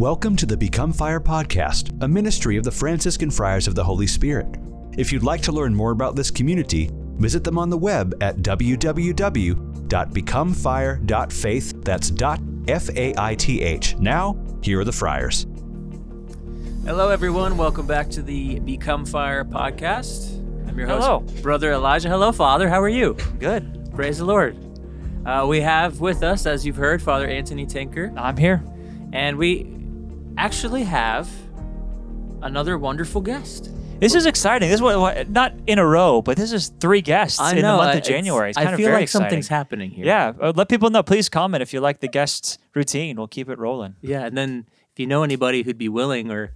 Welcome to the Become Fire podcast, a ministry of the Franciscan Friars of the Holy Spirit. If you'd like to learn more about this community, visit them on the web at www.becomefire.faith. That's dot F A I T H. Now, here are the Friars. Hello, everyone. Welcome back to the Become Fire podcast. I'm your host, Hello. Brother Elijah. Hello, Father. How are you? Good. Praise the Lord. Uh, we have with us, as you've heard, Father Anthony Tinker, I'm here. and we actually have another wonderful guest. This is exciting. This is what, what not in a row, but this is three guests I in the month I- of January. It's I kind of feel very like exciting. something's happening here. Yeah, uh, let people know. Please comment if you like the guests routine. We'll keep it rolling. Yeah. And then if you know anybody who'd be willing, or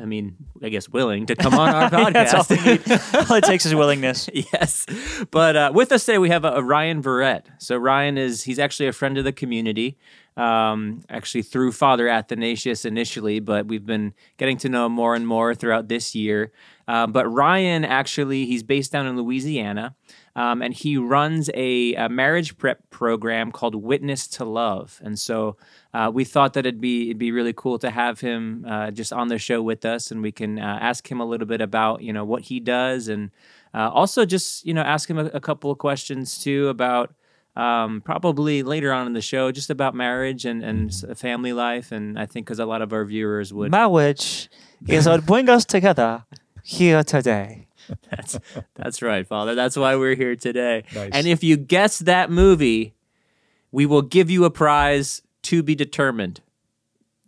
I mean, I guess willing to come on our podcast. That's all, we need. all it takes is willingness. yes. But uh, with us today, we have a, a Ryan Verrett. So Ryan is he's actually a friend of the community, um, actually through Father Athanasius initially, but we've been getting to know him more and more throughout this year. Uh, but Ryan actually he's based down in Louisiana. Um, and he runs a, a marriage prep program called Witness to Love, and so uh, we thought that it'd be it'd be really cool to have him uh, just on the show with us, and we can uh, ask him a little bit about you know what he does, and uh, also just you know ask him a, a couple of questions too about um, probably later on in the show just about marriage and and s- family life, and I think because a lot of our viewers would Marriage is what brings us together here today. That's that's right, Father. That's why we're here today. Nice. And if you guess that movie, we will give you a prize to be determined.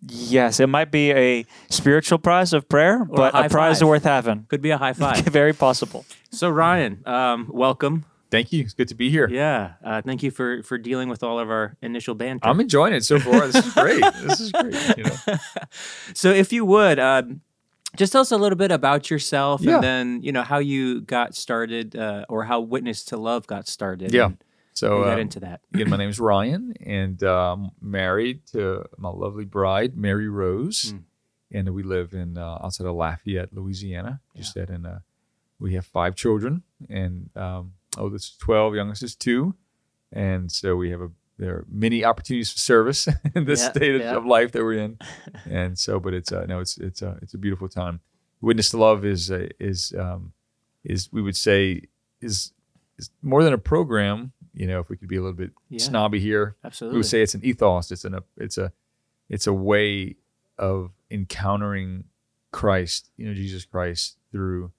Yes, it might be a spiritual prize of prayer, but high a prize five. worth having. Could be a high five. Very possible. so Ryan, um, welcome. Thank you. It's good to be here. Yeah, uh, thank you for for dealing with all of our initial banter. I'm enjoying it so far. This is great. this is great. You know. so if you would. Um, just tell us a little bit about yourself, Yeah. and then you know how you got started, uh, or how Witness to Love got started. Yeah. So we got uh, into that. again, my name is Ryan, and i um, married to my lovely bride, Mary Rose, Mm. and we live in uh, outside of Lafayette, Louisiana. Just said, and uh, we have five children, and um, oldest is twelve, youngest is two, and so we have a there are many opportunities for service in this Yeah, state yeah. of life that we're in, and so, but it's uh, no, it's it's uh, it's a beautiful time. Witness to Love is uh, is um, is we would say is is more than a program. You know, if we could be a little bit Yeah. snobby here, absolutely, we would say it's an ethos. It's an it's a it's a way of encountering Christ, you know, Jesus Christ through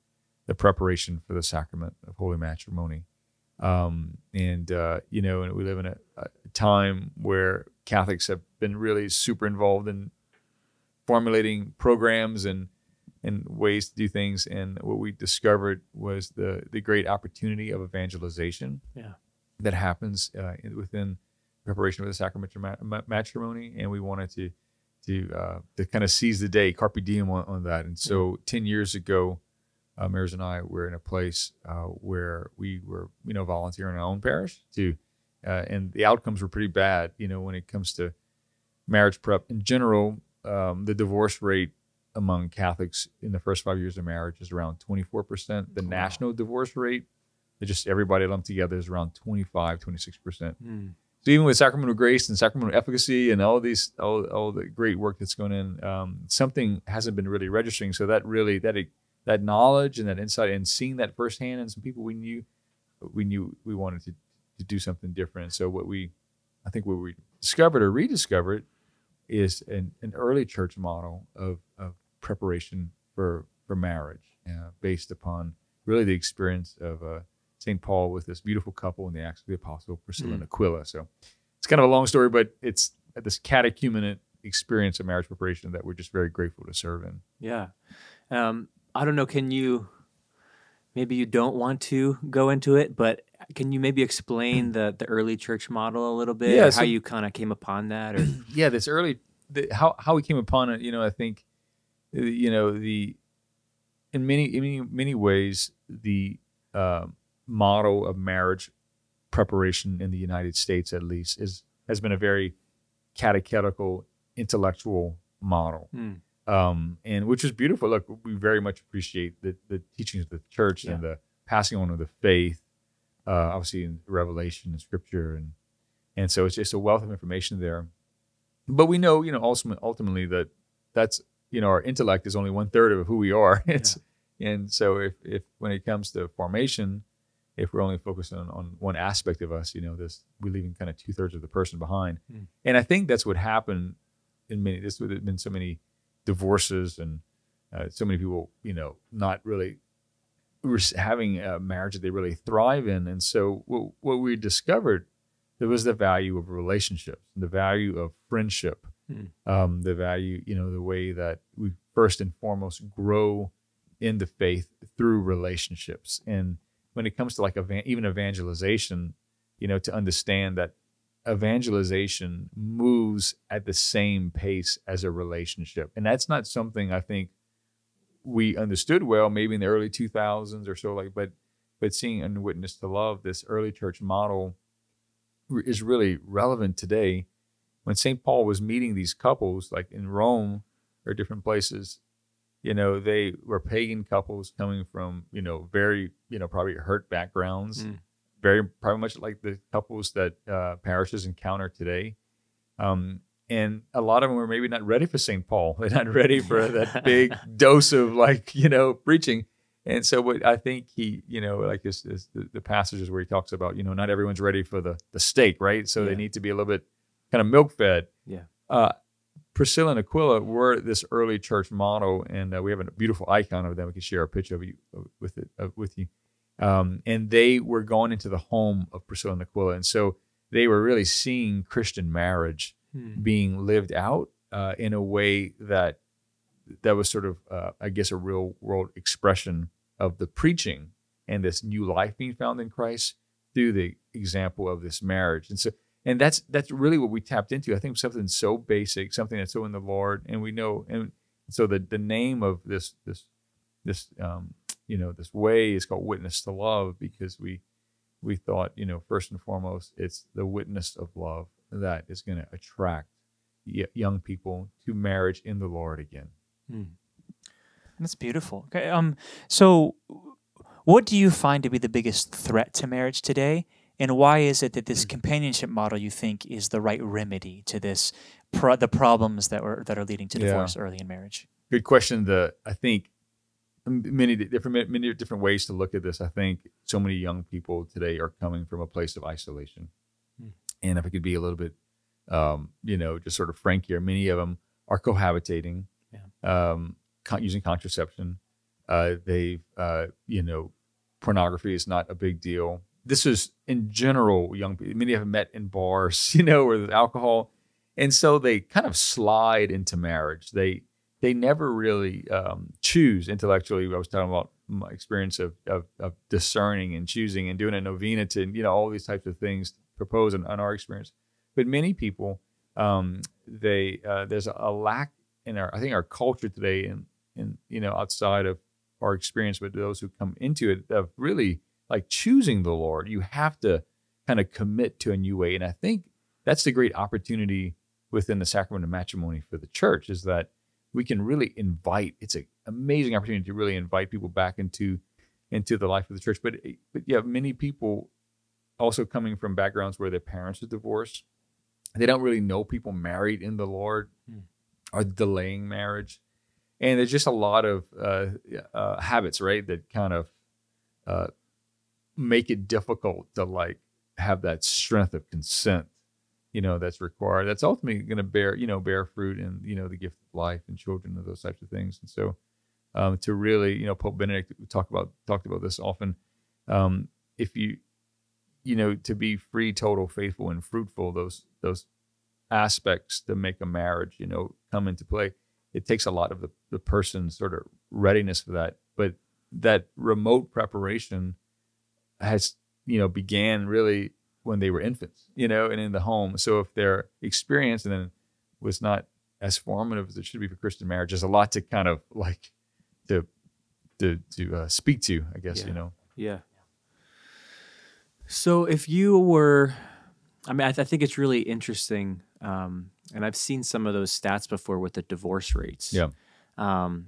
the preparation for the sacrament of holy matrimony. Um, and uh, you know, and we live in a, a time where Catholics have been really super involved in formulating programs and and ways to do things. And what we discovered was the the great opportunity of evangelization Yeah. that happens uh, within preparation for the sacrament of ma- ma- matrimony, and we wanted to to uh, to kind of seize the day, carpe diem on, on that. And so, ten years ago, uh, Maris and I were in a place uh, where we were, you know, volunteering in our own parish to, uh, and the outcomes were pretty bad. You know, when it comes to marriage prep in general, um, the divorce rate among Catholics in the first five years of marriage is around 24%. The national divorce rate, just everybody lumped together, is around 25, 26%. Hmm. So even with sacramental grace and sacramental efficacy and all these, all, all the great work that's going in, um, something hasn't been really registering. So that really, that that knowledge and that insight and seeing that firsthand and some people we knew, we knew we wanted to, to do something different. So what we, I think what we discovered or rediscovered is an, an early church model of, of preparation for for marriage, uh, based upon really the experience of uh, St. Paul with this beautiful couple in the Acts of the Apostle, Priscilla and Aquila. So it's kind of a long story, but it's this catechumenate experience of marriage preparation that we're just very grateful to serve in. Yeah. Um, I don't know. Can you? Maybe you don't want to go into it, but can you maybe explain the the early church model a little bit? Yeah, so- how you kind of came upon that, or yeah, this early the, how how we came upon it. You know, I think uh, you know the in many in many many ways the uh, model of marriage preparation in the United States, at least, is has been a very catechetical, intellectual model. Hmm. Um, and which is beautiful. Look, we very much appreciate the, the teachings of the church and the passing on of the faith, uh, obviously in Revelation and Scripture, and and so it's just a wealth of information there. But we know, you know, ultimately, ultimately that that's you know our intellect is only one third of who we are. It's and so if if when it comes to formation, if we're only focused on, on one aspect of us, you know, this we're leaving kind of two thirds of the person behind. Mm. And I think that's what happened in many. This would have been so many divorces and uh, so many people, you know, not really having a marriage that they really thrive in. And so what, what we discovered there was the value of relationships, the value of friendship, Hmm. um, the value, you know, the way that we first and foremost grow in the faith through relationships. And when it comes to like evan- even evangelization, you know, to understand that evangelization moves at the same pace as a relationship. And that's not something I think we understood well maybe in the early 2000s or so like but but seeing and witness to love this early church model is really relevant today when st paul was meeting these couples like in rome or different places you know they were pagan couples coming from you know very you know probably hurt backgrounds Mm. Very probably much like the couples that uh, parishes encounter today um, and a lot of them were maybe not ready for St. Paul. They're not ready for that big dose of like you know preaching. And so what I think he you know like this, this the, the passages where he talks about you know not everyone's ready for the the steak right, so Yeah. they need to be a little bit kind of milk fed. Yeah. Uh, Priscilla and Aquila were this early church model, and uh, we have a beautiful icon of them. We can share a picture of you with it uh, with you. Um, and they were going into the home of Priscilla and Aquila, and so they were really seeing Christian marriage Hmm. being lived out uh, in a way that that was sort of, uh, I guess, a real world expression of the preaching and this new life being found in Christ through the example of this marriage. And so, and that's that's really what we tapped into. I think something so basic, something that's so in the Lord, and we know. And so the the name of this this this um, you know this way is called witness to love because we we thought you know first and foremost it's the witness of love that is going to attract y- young people to marriage in the Lord again. Hmm. That's beautiful. Okay. Um. So, what do you find to be the biggest threat to marriage today, and why is it that this companionship model you think is the right remedy to this pro- the problems that were that are leading to Yeah. divorce early in marriage? Good question. The I think m- many different many different ways to look at this. I think so many young people today are coming from a place of isolation, Hmm. and if I could be a little bit, um, you know, just sort of frank here, many of them are cohabitating, um, con- using contraception. Uh, they've, uh, you know, pornography is not a big deal. This is in general young people. Many have met in bars, you know, or with alcohol, and so they kind of slide into marriage. They they never really um, choose intellectually. I was talking about my experience of, of, of discerning and choosing and doing a novena to you know all these types of things propose on, on our experience. But many people, um, they uh, there's a lack in our I think our culture today, and and you know outside of our experience, but those who come into it of really like choosing the Lord. You have to kind of commit to a new way, and I think that's the great opportunity within the sacrament of matrimony for the church is that we can really invite. It's an amazing opportunity to really invite people back into into the life of the church. But but yeah, many people also coming from backgrounds where their parents are divorced, they don't really know people married in the Lord, Hmm. are delaying marriage, and there's just a lot of uh, uh, habits, right, that kind of uh, make it difficult to like have that strength of consent you know that's required that's ultimately going to bear you know bear fruit in you know the gift of life and children and those types of things. And so um, to really you know pope benedict talked about talked about this often um, if you you know to be free total faithful and fruitful those those aspects to make a marriage you know come into play it takes a lot of the, the person's sort of readiness for that. But that remote preparation has you know began really when they were infants you know and in the home so if their experience and then was not as formative as it should be for christian marriage there's a lot to kind of like to to to uh, speak to i guess Yeah. you know Yeah. So if you were, I mean, I, th- I think it's really interesting, um, and I've seen some of those stats before with the divorce rates. Yeah. Um,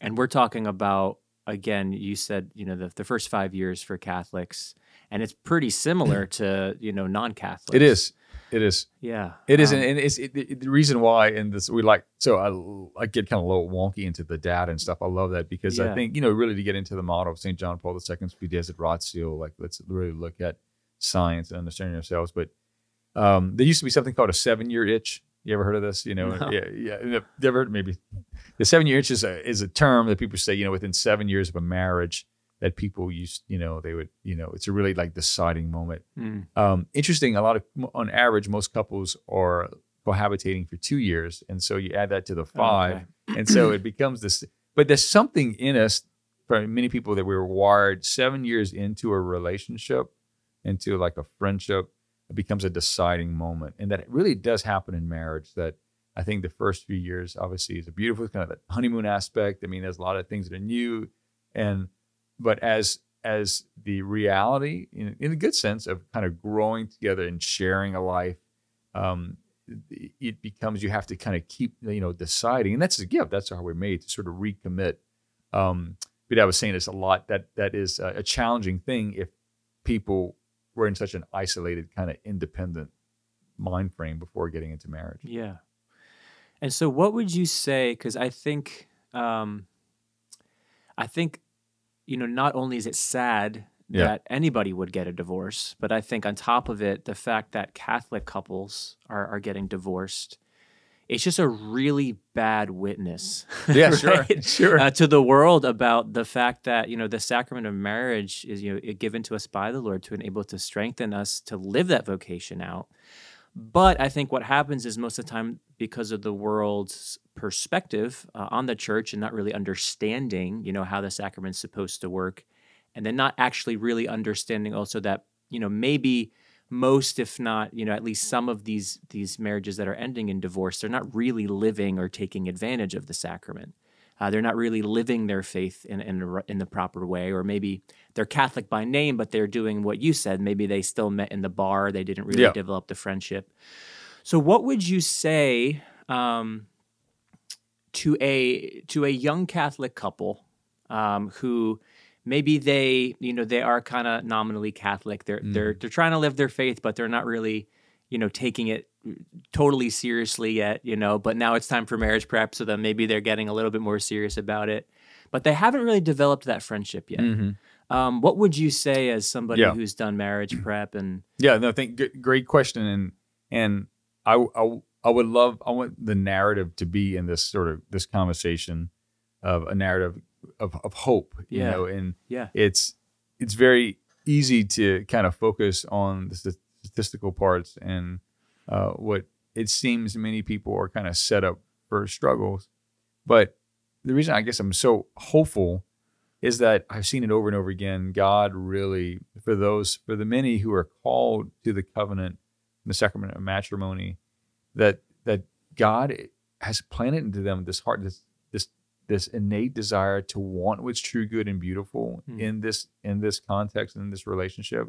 and we're talking about again. You said you know the the first five years for Catholics, and it's pretty similar to you know non-Catholics. it is It is. Yeah. It is, Um, and it's it, it- the reason why. And this we like. So I I get kind of a little wonky into the data and stuff. I love that because I think you know really to get into the model of St. John Paul II's Fides et Ratio. Like let's really look at science and understanding ourselves. But um, there used to be something called a seven year itch. You ever heard of this? You know, No. yeah, yeah. You ever heard maybe the seven year itch is a is a term that people say. You know, within seven years of a marriage, that people used. You know, they would. You know, it's a really like deciding moment. mm, Um, interesting. A lot of, on average, most couples are cohabitating for two years, and so you add that to the five, okay. and so it becomes this. But there's something in us, for many people, that we were wired seven years into a relationship, into like a friendship, it becomes a deciding moment, and that it really does happen in marriage. That I think the first few years, obviously, is a beautiful kind of that honeymoon aspect. I mean, there's a lot of things that are new, and but as as the reality in, in a good sense of kind of growing together and sharing a life um, it- it becomes you have to kind of keep you know deciding and that's a gift that's how we're made to sort of recommit um, but i was saying this a lot that that is a, a challenging thing if people were in such an isolated kind of independent mind frame before getting into marriage Yeah. And so, what would you say? Because I think, um, I think, you know, not only is it sad Yeah. that anybody would get a divorce, but I think on top of it, the fact that Catholic couples are are getting divorced, it's just a really bad witness. yeah sure right? sure uh, to the world about the fact that you know the sacrament of marriage is you know given to us by the Lord to enable to strengthen us to live that vocation out. But I think what happens is most of the time because of the world's perspective uh, on the church and not really understanding you know how the sacrament's supposed to work, and then not actually really understanding also that you know maybe most if not you know at least some of these these marriages that are ending in divorce they're not really living or taking advantage of the sacrament uh, they're not really living their faith in in, the in the proper way, or maybe they're Catholic by name, but they're doing what you said. Maybe they still met in the bar. They didn't really Yeah. develop the friendship. So, what would you say um, to a to a young Catholic couple um, who maybe they you know they are kind of nominally Catholic? They're they're they're trying to live their faith, but they're not really you know taking it totally seriously yet, you know, but now it's time for marriage prep, so then maybe they're getting a little bit more serious about it. But they haven't really developed that friendship yet. Mhm. Um, what would you say as somebody Yeah. who's done marriage prep and Yeah, no, I think g- great question, and and I, I I would love I want the narrative to be in this sort of this conversation of a narrative of, of hope, you Yeah. know, and yeah, it's it's very easy to kind of focus on the st- statistical parts and uh, what it seems many people are kind of set up for struggles, but the reason I guess I'm so hopeful is that I've seen it over and over again. God really, for those, for the many who are called to the covenant, the sacrament of matrimony, that that God has planted into them this heart, this this innate desire to want what's true, good, and beautiful Hmm. in this in this context in this relationship,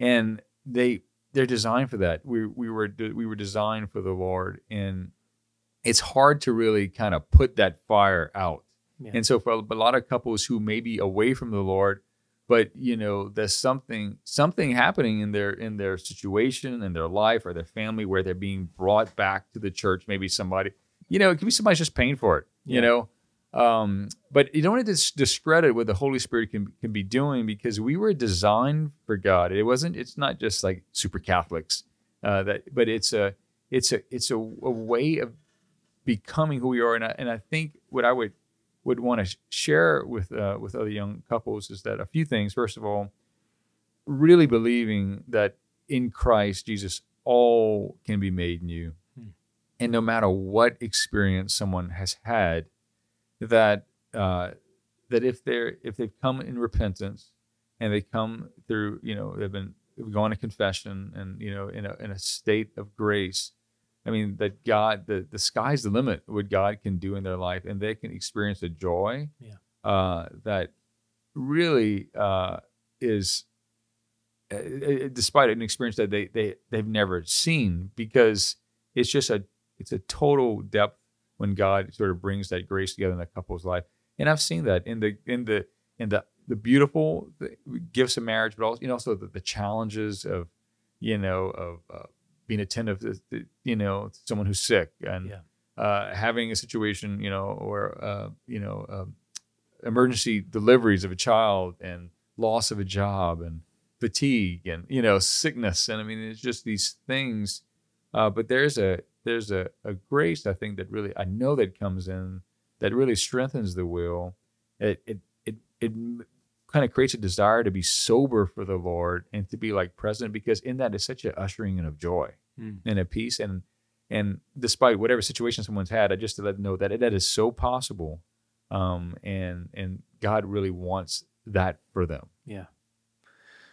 and they they're designed for that. We we were we were designed for the Lord, and it's hard to really kind of put that fire out. Yeah. And so for a, lot of couples who may be away from the Lord, but you know, there's something something happening in their in their situation, in their life, or their family where they're being brought back to the church. Maybe somebody, you know, it could be somebody's just paying for it. You know, um, but you don't want to dis- discredit what the Holy Spirit can can be doing because we were designed for God. It wasn't. It's not just like super Catholics. Uh, that, but it's a it's a it's a, a way of becoming who we are. And I, and I think what I would would want to share with uh, with other young couples is that a few things. First of all, really believing that in Christ Jesus all can be made new, Hmm. and no matter what experience someone has had, that uh, that if they're if they've come in repentance and they come through, you know, they've been they've gone to confession and you know in a in a state of grace. I mean that God, the the sky's the limit. What God can do in their life, and they can experience a joy Yeah. uh, that really uh, is, uh, uh, despite an experience that they they they've never seen, because it's just a it's a total depth when God sort of brings that grace together in a couple's life, and I've seen that in the in the in the the beautiful gifts of marriage, but also you know also the, the challenges of you know of uh, being attentive to, to, you know someone who's sick and Yeah. uh, having a situation you know or uh, you know um, emergency deliveries of a child and loss of a job and fatigue and you know sickness and I mean it's just these things. Uh, but there's a there's a, a grace I think that really I know that comes in that really strengthens the will. It it it it kind of creates a desire to be sober for the Lord and to be like present because in that is such an ushering in of joy Mm. and a peace and and despite whatever situation someone's had, I just to let them know that that is so possible, um, and and God really wants that for them. Yeah.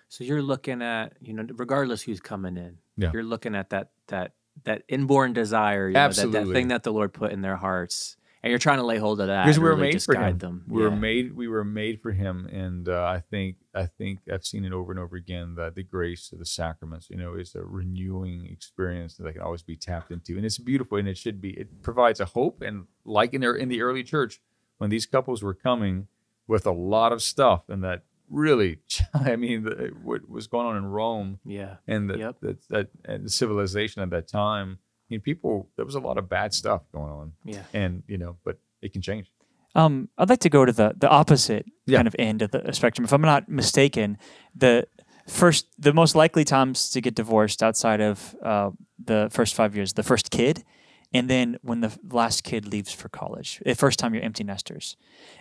So you're looking at, you know, regardless who's coming in, Yeah. you're looking at that that that inborn desire, you know, that, that thing that the Lord put in their hearts, and you're trying to lay hold of that. because we were really made for guide him. them. We were made. We were made for him, and uh, I think I think I've seen it over and over again that the grace of the sacraments, you know, is a renewing experience that I can always be tapped into, and it's beautiful, and it should be. It provides a hope, and like in their in the early church, when these couples were coming with a lot of stuff, and that really, I mean, the, what was going on in Rome Yeah. and the, Yep. that that and the civilization at that time. I mean, people there was a lot of bad stuff going on, Yeah. and you know, but it can change. Um, I'd like to go to the the opposite Yeah. kind of end of the spectrum. If I'm not mistaken, the first, the most likely times to get divorced outside of uh, the first five years, the first kid, and then when the last kid leaves for college, the first time you're empty nesters.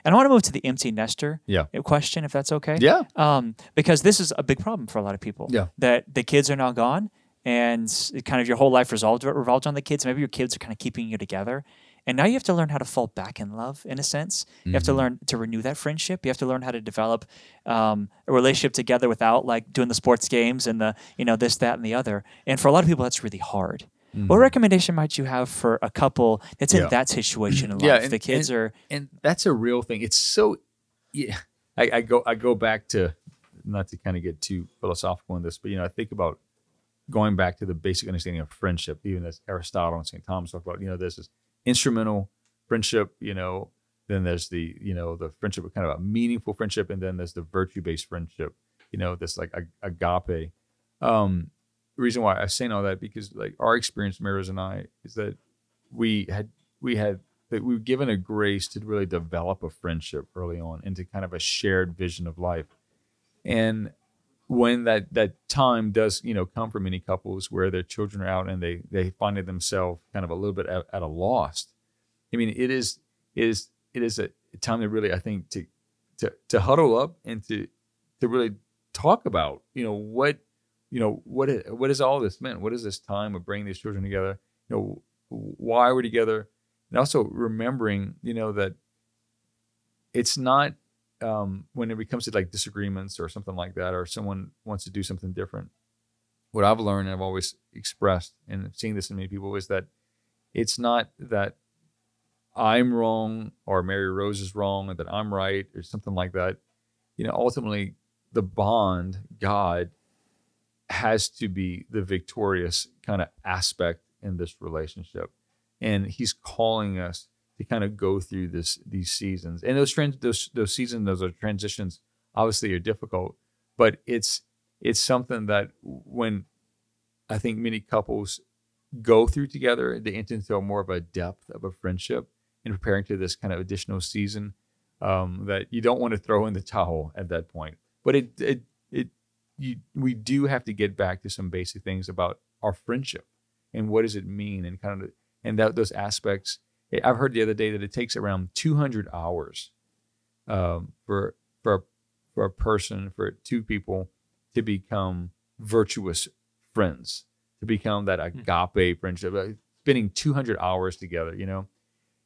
And I want to move to the empty nester Yeah. question, if that's okay. Yeah. Um, because this is a big problem for a lot of people. Yeah. That the kids are now gone, and kind of your whole life revolved revolved on the kids. Maybe your kids are kind of keeping you together, and now you have to learn how to fall back in love. In a sense, you have to learn to renew that friendship. You have to learn how to develop um, a relationship together without like doing the sports games and the you know this, that, and the other. And for a lot of people, that's really hard. What recommendation might you have for a couple that's in Mm-hmm. Yeah. that situation in life? Yeah, and- the kids and- are and that's a real thing. It's so yeah. I, I go I go back to not to kind of get too philosophical in this, but you know, I think about going back to the basic understanding of friendship, even as Aristotle and St. Thomas talk about, you know, there's this instrumental friendship, you know, then there's the, you know, the friendship kind of a meaningful friendship, and then there's the virtue-based friendship, you know, this like ag- agape. Um the reason why I'm saying all that because like our experience, Mirrors and I, is that we had we had that we were given a grace to really develop a friendship early on into kind of a shared vision of life. And when that that time does, you know, come for many couples where their children are out and they they find themselves kind of a little bit at, at a loss. I mean, it is it is it is a time to really, I think, to to to huddle up and to to really talk about, you know, what you know what it, what has all this meant? What is this time of bringing these children together? You know, why are we're together, and also remembering, you know, that it's not um, when it comes to like disagreements or something like that, or someone wants to do something different. What I've learned and I've always expressed, and I've seen this in many people, is that it's not that I'm wrong or Mary Rose is wrong or that I'm right or something like that. You know, ultimately, the bond, God, has to be the victorious kind of aspect in this relationship, and He's calling us to kind of go through this these seasons. And those trans those those seasons, those are transitions, obviously are difficult, but it's it's something that when I think many couples go through together, they enter into more of a depth of a friendship in preparing to this kind of additional season um, that you don't want to throw in the towel at that point. But it it it you we do have to get back to some basic things about our friendship and what does it mean and kind of and that those aspects. I've heard the other day that it takes around 200 hours um, for for for a person for two people to become virtuous friends to become that agape friendship uh, spending 200 hours together you know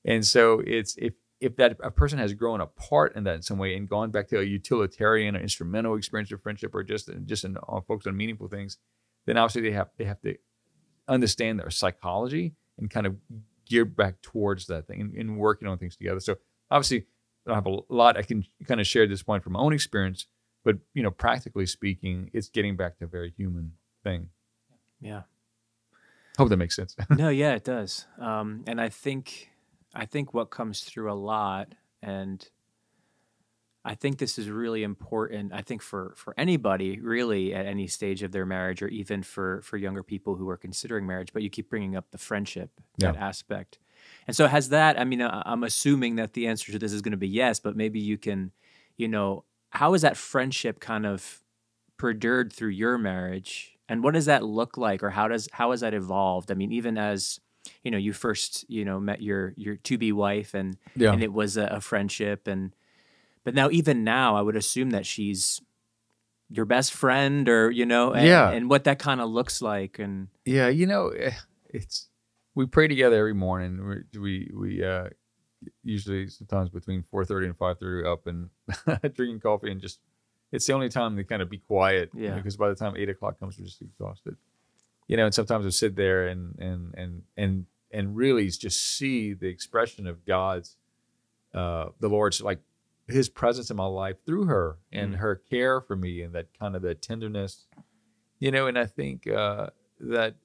and so it's if if that a person has grown apart in that in some way and gone back to a utilitarian or instrumental experience of friendship or just just in, on focus on meaningful things then obviously they have they have to understand their psychology and kind of gear back towards that thing and, and working on things together so obviously I have a lot I can kind of share this point from my own experience but you know practically speaking it's getting back to a very human thing Yeah. hope that makes sense no, yeah, it does. Um, and I think, I think what comes through a lot, and I think this is really important. I think for for anybody really at any stage of their marriage, or even for for younger people who are considering marriage. But you keep bringing up the friendship that aspect, and so has that. I mean, I- I'm assuming that the answer to this is going to be yes, but maybe you can, you know, how is that friendship kind of perdured through your marriage, and what does that look like, or how does how has that evolved? I mean, even as you know, you first you know met your your to be wife, and Yeah. and it was a, a friendship and but now even now i would assume that she's your best friend or you know and, Yeah. and what that kind of looks like and Yeah, you know, eh, it's we pray together every morning. We we, we uh, usually sometimes between four thirty and five thirty up and drinking coffee and just it's the only time to kind of be quiet. you know, Yeah. because by the time eight o'clock comes, we're just exhausted. You know, and sometimes I sit there and and and and and really just see the expression of God's, uh, the Lord's like His presence in my life through her and Mm. her care for me and that kind of the tenderness, you know. And I think uh, that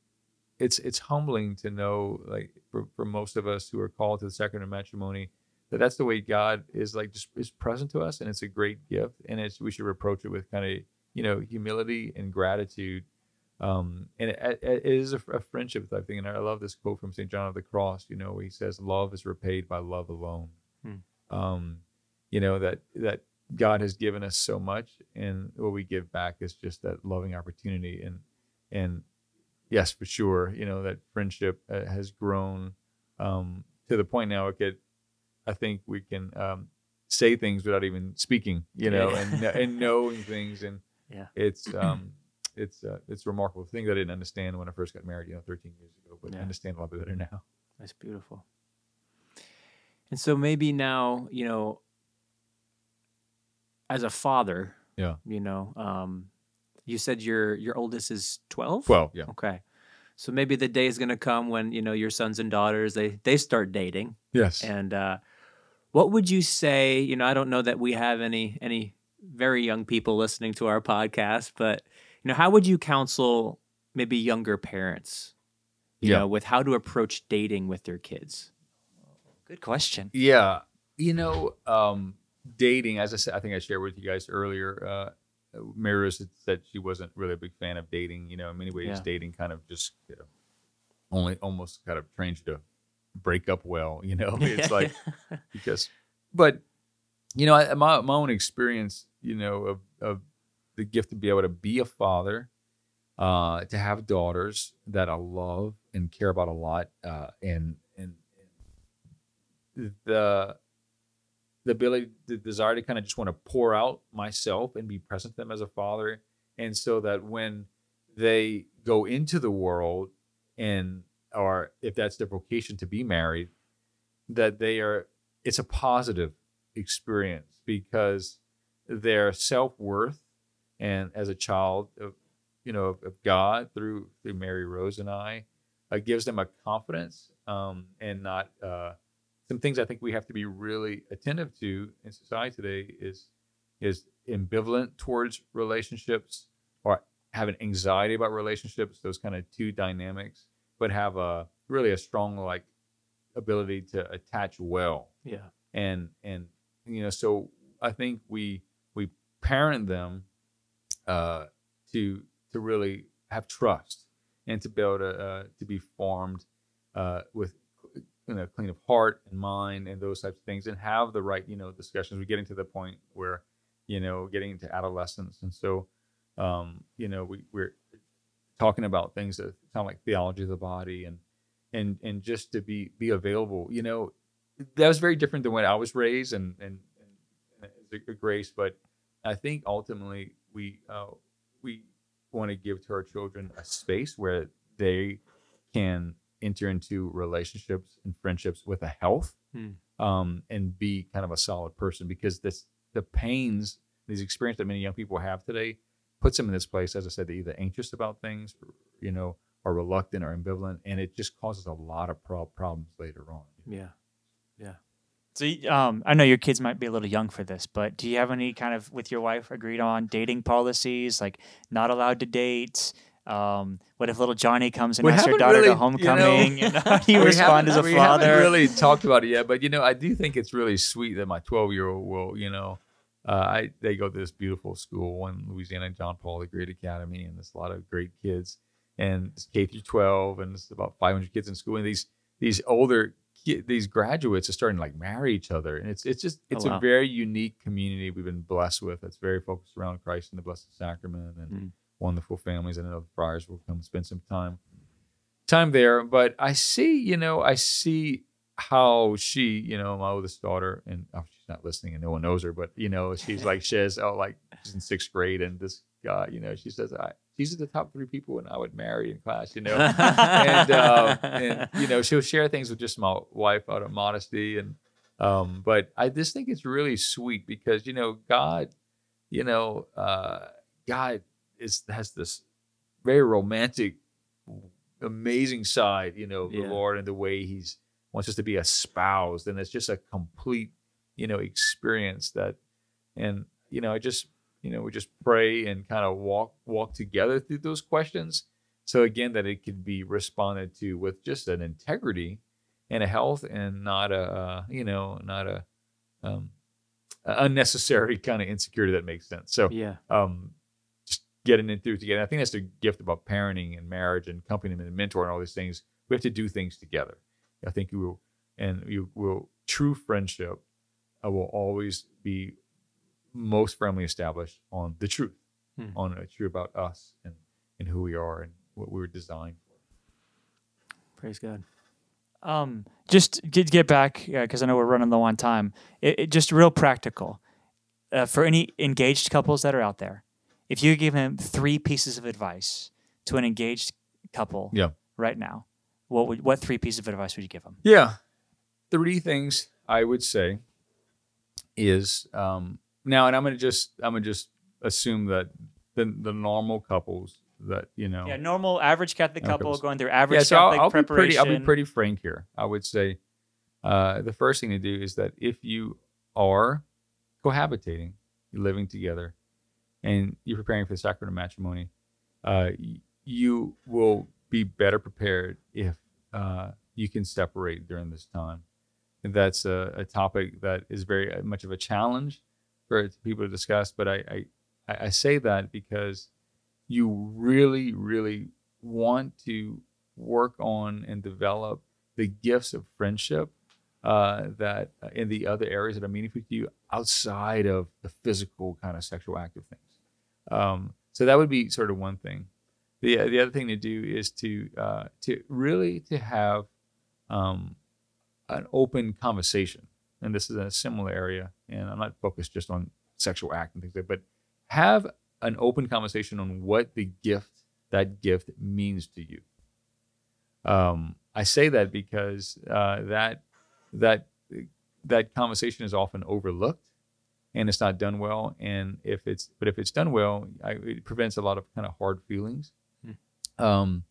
it's it's humbling to know like for, for most of us who are called to the sacrament of matrimony that that's the way god is like just is present to us and it's a great gift and it's we should approach it with kind of you know humility and gratitude um and it, it is a, a friendship type thing and i love this quote from st john of the cross you know he says love is repaid by love alone Hmm. um you know that that god has given us so much and what we give back is just that loving opportunity and and yes, for sure. You know that friendship uh, has grown um, to the point now. It could, I think we can um, say things without even speaking. You know, Yeah. and and knowing things, and Yeah. it's um, it's uh, it's remarkable. Things I didn't understand when I first got married. You know, 13 years ago, but I Yeah. understand a lot better now. that's beautiful and so maybe now you know as a father Yeah. you know um you said your your oldest is 12 Well, yeah, okay so maybe the day is going to come when you know your sons and daughters they they start dating yes, And uh, what would you say? You know, I don't know that we have any any very young people listening to our podcast, but you know, how would you counsel maybe younger parents? You Yeah. know, with how to approach dating with their kids. Good question. Yeah, you know, um, dating. As I said, I think I shared with you guys earlier. Uh, Mary said she wasn't really a big fan of dating. You know, in many ways, Yeah. dating kind of just you know, only almost kind of trains you to break up well. You know, it's like because, but you know, I, my my own experience, you know, of of the gift to be able to be a father, uh, to have daughters that I love and care about a lot, uh, and and the the ability the desire to kind of just want to pour out myself and be present to them as a father. And so that when they go into the world and or if that's their vocation to be married that they are it's a positive experience because their self-worth and as a child of you know of, of god through through mary rose and i uh, gives them a confidence um, and not uh, some things I think we have to be really attentive to in society today is is ambivalent towards relationships or having anxiety about relationships, those kind of two dynamics, but have a really a strong like ability to attach well. Yeah. And and you know, so I think we we parent them uh to to really have trust and to be able to uh, to be formed uh, with you know clean of heart and mind and those types of things and have the right you know discussions. We're getting to the point where you know getting into adolescence and so um you know we, we're talking about things that sound like theology of the body and and and just to be be available you know that was very different than when i was raised and and, and it's a grace but i think ultimately we uh we want to give to our children a space where they can enter into relationships and friendships with a health Hmm. um, and be kind of a solid person because this the pains these experiences that many young people have today puts them in this place as i said they're either anxious about things you know or reluctant or ambivalent and it just causes a lot of pro- problems later on Yeah. Yeah. So, um, I know your kids might be a little young for this, but do you have any kind of with your wife agreed on dating policies, like not allowed to date? Um, what if little Johnny comes and We asks your daughter really, to homecoming? You know, do you respond as a haven't- we haven't father? really talked about it yet, but you know, I do think it's really sweet that my 12 year old will, you know, uh, I they go to this beautiful school in Louisiana, John Paul, the Great Academy, and there's a lot of great kids, and it's K through 12, and it's about 500 kids in school, and these these older these graduates are starting to like marry each other, and it's it's just it's Oh, wow. a very unique community we've been blessed with. that's very focused around Christ and the Blessed Sacrament, and Mm. wonderful families. And I know the friars will come spend some time time there. But I see, you know, I see how she, you know, my oldest daughter, and oh, she's not listening and no one knows her, but you know, she's like she says, oh, like she's in sixth grade, and this guy, you know, she says, I, these are the top three people, and I would marry in class, you know, and um, and you know, she'll share things with just my wife out of modesty, and um, but I just think it's really sweet because you know, God, you know, uh, God is has this very romantic, amazing side, you know, of Yeah. the Lord and the way He's wants us to be espoused, and it's just a complete, you know, experience that, and you know, I just, you know, we just pray and kind of walk walk together through those questions. So again, that it could be responded to with just an integrity and a health, and not a, uh, you know, not a um, unnecessary kind of insecurity that makes sense. So yeah. um, just getting it through together. I think that's the gift about parenting and marriage and accompaniment and mentor and all these things. We have to do things together. I think you will, and you will. True friendship uh, will always be most firmly established on the truth, Hmm. on the truth about us and and who we are and what we were designed for. Praise God. Um, just get get back because I know we're running low on time. It, it just real practical uh, for any engaged couples that are out there. If you give them three pieces of advice to an engaged couple Yeah. right now, what would what three pieces of advice would you give them? Yeah. Three things I would say is um, now, and I'm gonna just I'm gonna just assume that the the normal couples that you know Yeah, normal average Catholic couple let's- going through average yeah, so I'll, Catholic I'll be pretty preparation. I'll be pretty frank here. I would say uh, the first thing to do is that if you are cohabitating, you're living together, and you're preparing for the sacrament of matrimony, uh, you will be better prepared if uh, you can separate during this time. And that's a, a topic that is very uh, much of a challenge for people to discuss. But I, I, I say that because you really, really want to work on and develop the gifts of friendship uh, that uh, in the other areas that are meaningful to you outside of the physical kind of sexual active things. Um, so that would be sort of one thing. The, the other thing to do is to uh, to really to have um, an open conversation, and this is in a similar area. And I'm not focused just on sexual act and things like that, but have an open conversation on what the gift that gift means to you. Um, I say that because uh, that that that conversation is often overlooked and it's not done well. And if it's but if it's done well, I, it prevents a lot of kind of hard feelings. Um,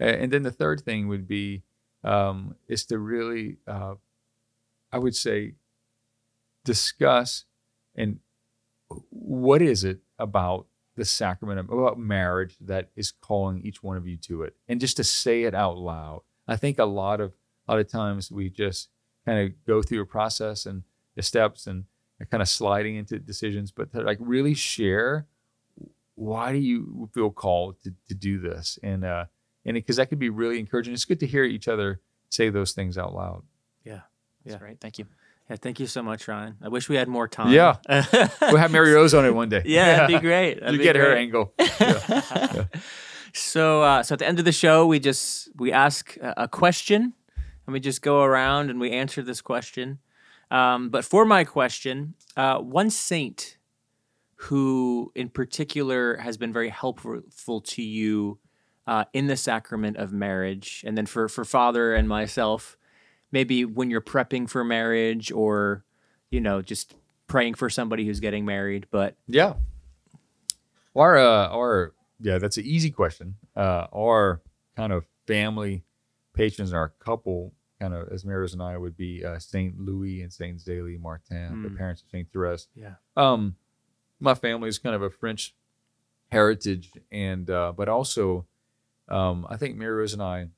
and then the third thing would be um, is to really, uh, I would say, discuss and what is it about the sacrament of about marriage that is calling each one of you to it? And just to say it out loud. I think a lot of a lot of times we just kind of go through a process and the steps and kind of sliding into decisions but to like really share why do you feel called to, to do this? And uh and because that could be really encouraging. It's good to hear each other say those things out loud. That's Yeah. great. Thank you. Yeah. Thank you so much, Ryan. I wish we had more time. Yeah. we'll have mary rose on it one day Yeah, that'd be great. That'd you be get her great. angle So, uh, so at the end of the show, we just we ask a, a question, and we just go around and we answer this question. Um, but for my question, uh, one saint who, in particular, has been very helpful to you uh, in the sacrament of marriage, and then for for Father and myself, maybe when you're prepping for marriage, or you know, just praying for somebody who's getting married. But Yeah. Our uh, our yeah, that's an easy question. Uh, our kind of family patrons, and our couple kind of as Maris and I would be uh, Saint Louis and Saint Zélie Martin, the Mm. parents of Saint Therese. yeah, Um, my family is kind of a French heritage, and uh, but also, um, I think Mary and I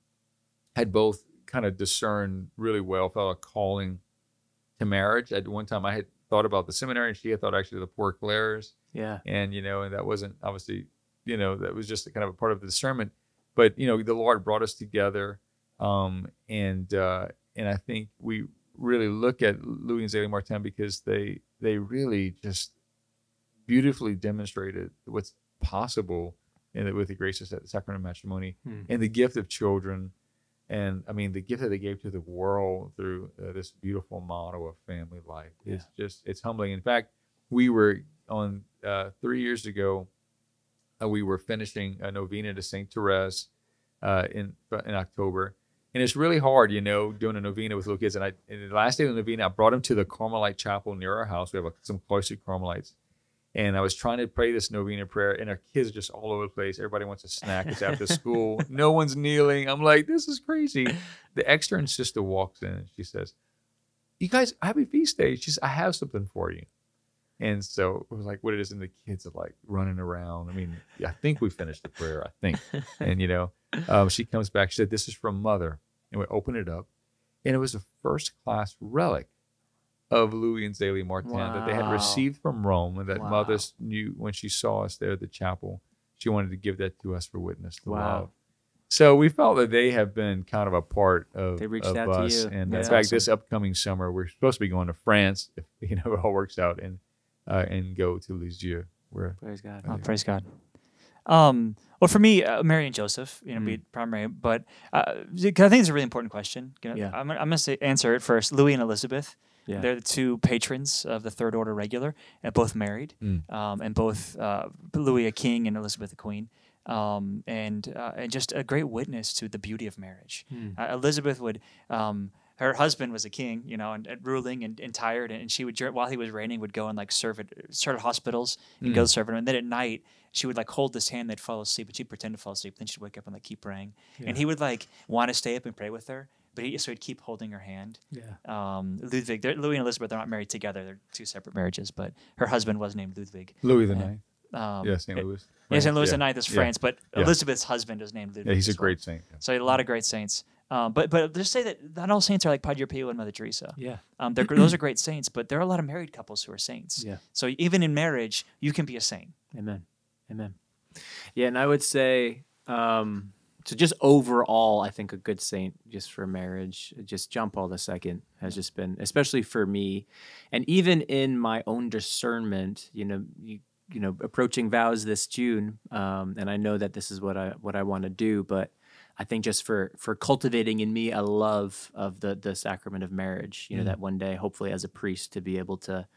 had both kind of discern really well, felt a calling to marriage. At one time, I had thought about the seminary, and she had thought actually the Poor Clares, Yeah. and you know, and that wasn't obviously, you know, that was just kind of a part of the discernment. But you know, the Lord brought us together, um, and uh, and I think we really look at Louis and Zélie Martin because they they really just beautifully demonstrated what's possible in the, with the grace of the sacrament of matrimony Hmm. and the gift of children and i mean the gift that they gave to the world through uh, this beautiful model of family life is just it's humbling in fact we were on uh, three years ago uh, we were finishing a novena to saint therese uh, in in october and it's really hard, you know, doing a novena with little kids. And I, and the last day of the novena, I brought them to the Carmelite chapel near our house. We have a, some cloistered Carmelites, and I was trying to pray this novena prayer, and our kids are just all over the place. Everybody wants a snack. It's after school. No one's kneeling. I'm like, this is crazy. The extern sister walks in and she says, "You guys, happy feast day." She says, "I have something for you." And so it was like what it is, and the kids are like running around. I mean, I think we finished the prayer. I think, and you know, um, she comes back. She said, "This is from mother," and we open it up, and it was a first class relic of Louis and Zélie Martin that they had received from Rome, and that Wow. mother knew when she saw us there at the chapel. She wanted to give that to us for witness to Wow. love. So we felt that they have been kind of a part of, They reached of out to us. you. And That's in fact, awesome. this upcoming summer, we're supposed to be going to France if you know it all works out, and uh, and go to Lisieux. Where Praise God. Oh, praise God. Um, well, for me, uh, Mary and Joseph, you know, Mm. be primary, but uh, 'cause I think it's a really important question. You know, Yeah. I'm, I'm going to answer it first. Louis and Elizabeth, Yeah. they're the two patrons of the Third Order Regular, and both married, Mm. um, and both uh, Louis a king and Elizabeth a queen. Um, and uh, and just a great witness to the beauty of marriage. Hmm. Uh, Elizabeth would, um, her husband was a king, you know, and, and ruling and, and tired, and she would while he was reigning would go and like serve at serve at hospitals and go serve him, and then at night she would like hold his hand, they'd fall asleep, and she'd pretend to fall asleep, then she'd wake up and like keep praying, and he would like want to stay up and pray with her, but he so he'd keep holding her hand. Yeah. Um, Ludwig, Louis and Elizabeth—they're not married together; they're two separate marriages, but her husband was named Ludwig. Louis the Ninth, Um, yeah, St. it- Louis. Yeah, St. Louis yeah. the Ninth is Yeah. France, but Yeah. Elizabeth's husband is named Ludwig. Yeah, he's a well. great saint. yeah. So a lot of great saints. Um, but but just say that not all saints are like Padre Pio and Mother Teresa. Yeah. Um, those are great saints, but there are a lot of married couples who are saints. Yeah. So even in marriage, you can be a saint. Amen. Amen. Yeah, and I would say, um, so just overall, I think a good saint just for marriage, just John Paul II has just been, especially for me, and even in my own discernment, you know, you, you know, approaching vows this June, um, and I know that this is what I what I want to do, but I think just for for cultivating in me a love of the the sacrament of marriage, you know, that one day, hopefully, as a priest, to be able to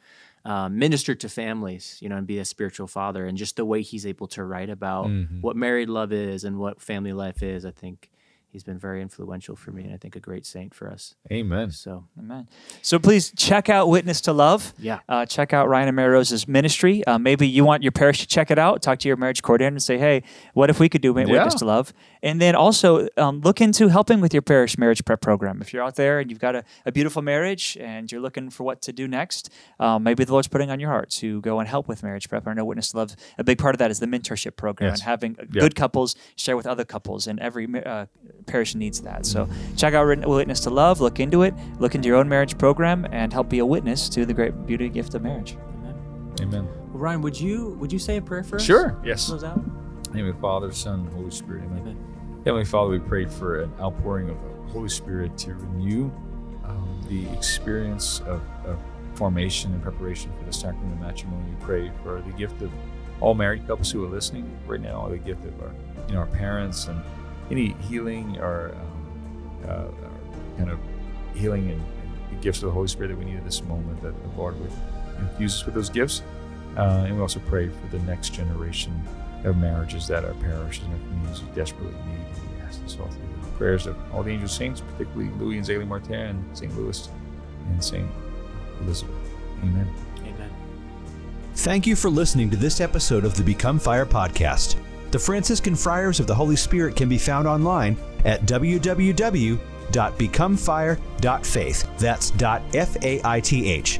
um, minister to families, you know, and be a spiritual father, and just the way he's able to write about what married love is and what family life is, I think he's been very influential for me, and I think a great saint for us. Amen. So Amen. So please check out Witness to Love. Yeah. Uh, check out Ryan and Mary Rose's ministry. Uh, maybe you want your parish to check it out. Talk to your marriage coordinator and say, hey, what if we could do Witness Yeah. to Love? And then also um, look into helping with your parish marriage prep program. If you're out there and you've got a, a beautiful marriage and you're looking for what to do next, um, maybe the Lord's putting on your heart to go and help with marriage prep. I know Witness to Love, a big part of that is the mentorship program Yes. and having Yeah. good couples share with other couples, and every uh, parish needs that. So check out Witness to Love, look into it, look into your own marriage program, and help be a witness to the great beauty gift of marriage. Amen. Well, Ryan, would you would you say a prayer for us? Sure. Yes. Close out. name of the Father, Son, Holy Spirit. Amen. Amen. Heavenly Father, we pray for an outpouring of the Holy Spirit to renew um, the experience of, of formation and preparation for the sacrament of matrimony. We pray for the gift of all married couples who are listening right now, the gift of our, you know, our parents and any healing or, um, uh, or kind of healing and, and the gifts of the Holy Spirit that we need at this moment, that the Lord would infuse us with those gifts. Uh, and we also pray for the next generation of marriages that our parishes and our communities desperately need. And we ask this all through the prayers of all the angel saints, particularly Louis and Zélie Martin, and St. Louis and St. Elizabeth. Amen. Amen. Thank you for listening to this episode of the Become Fire podcast. The Franciscan Friars of the Holy Spirit can be found online at www.becomefire.faith. That's .f-a-i-t-h.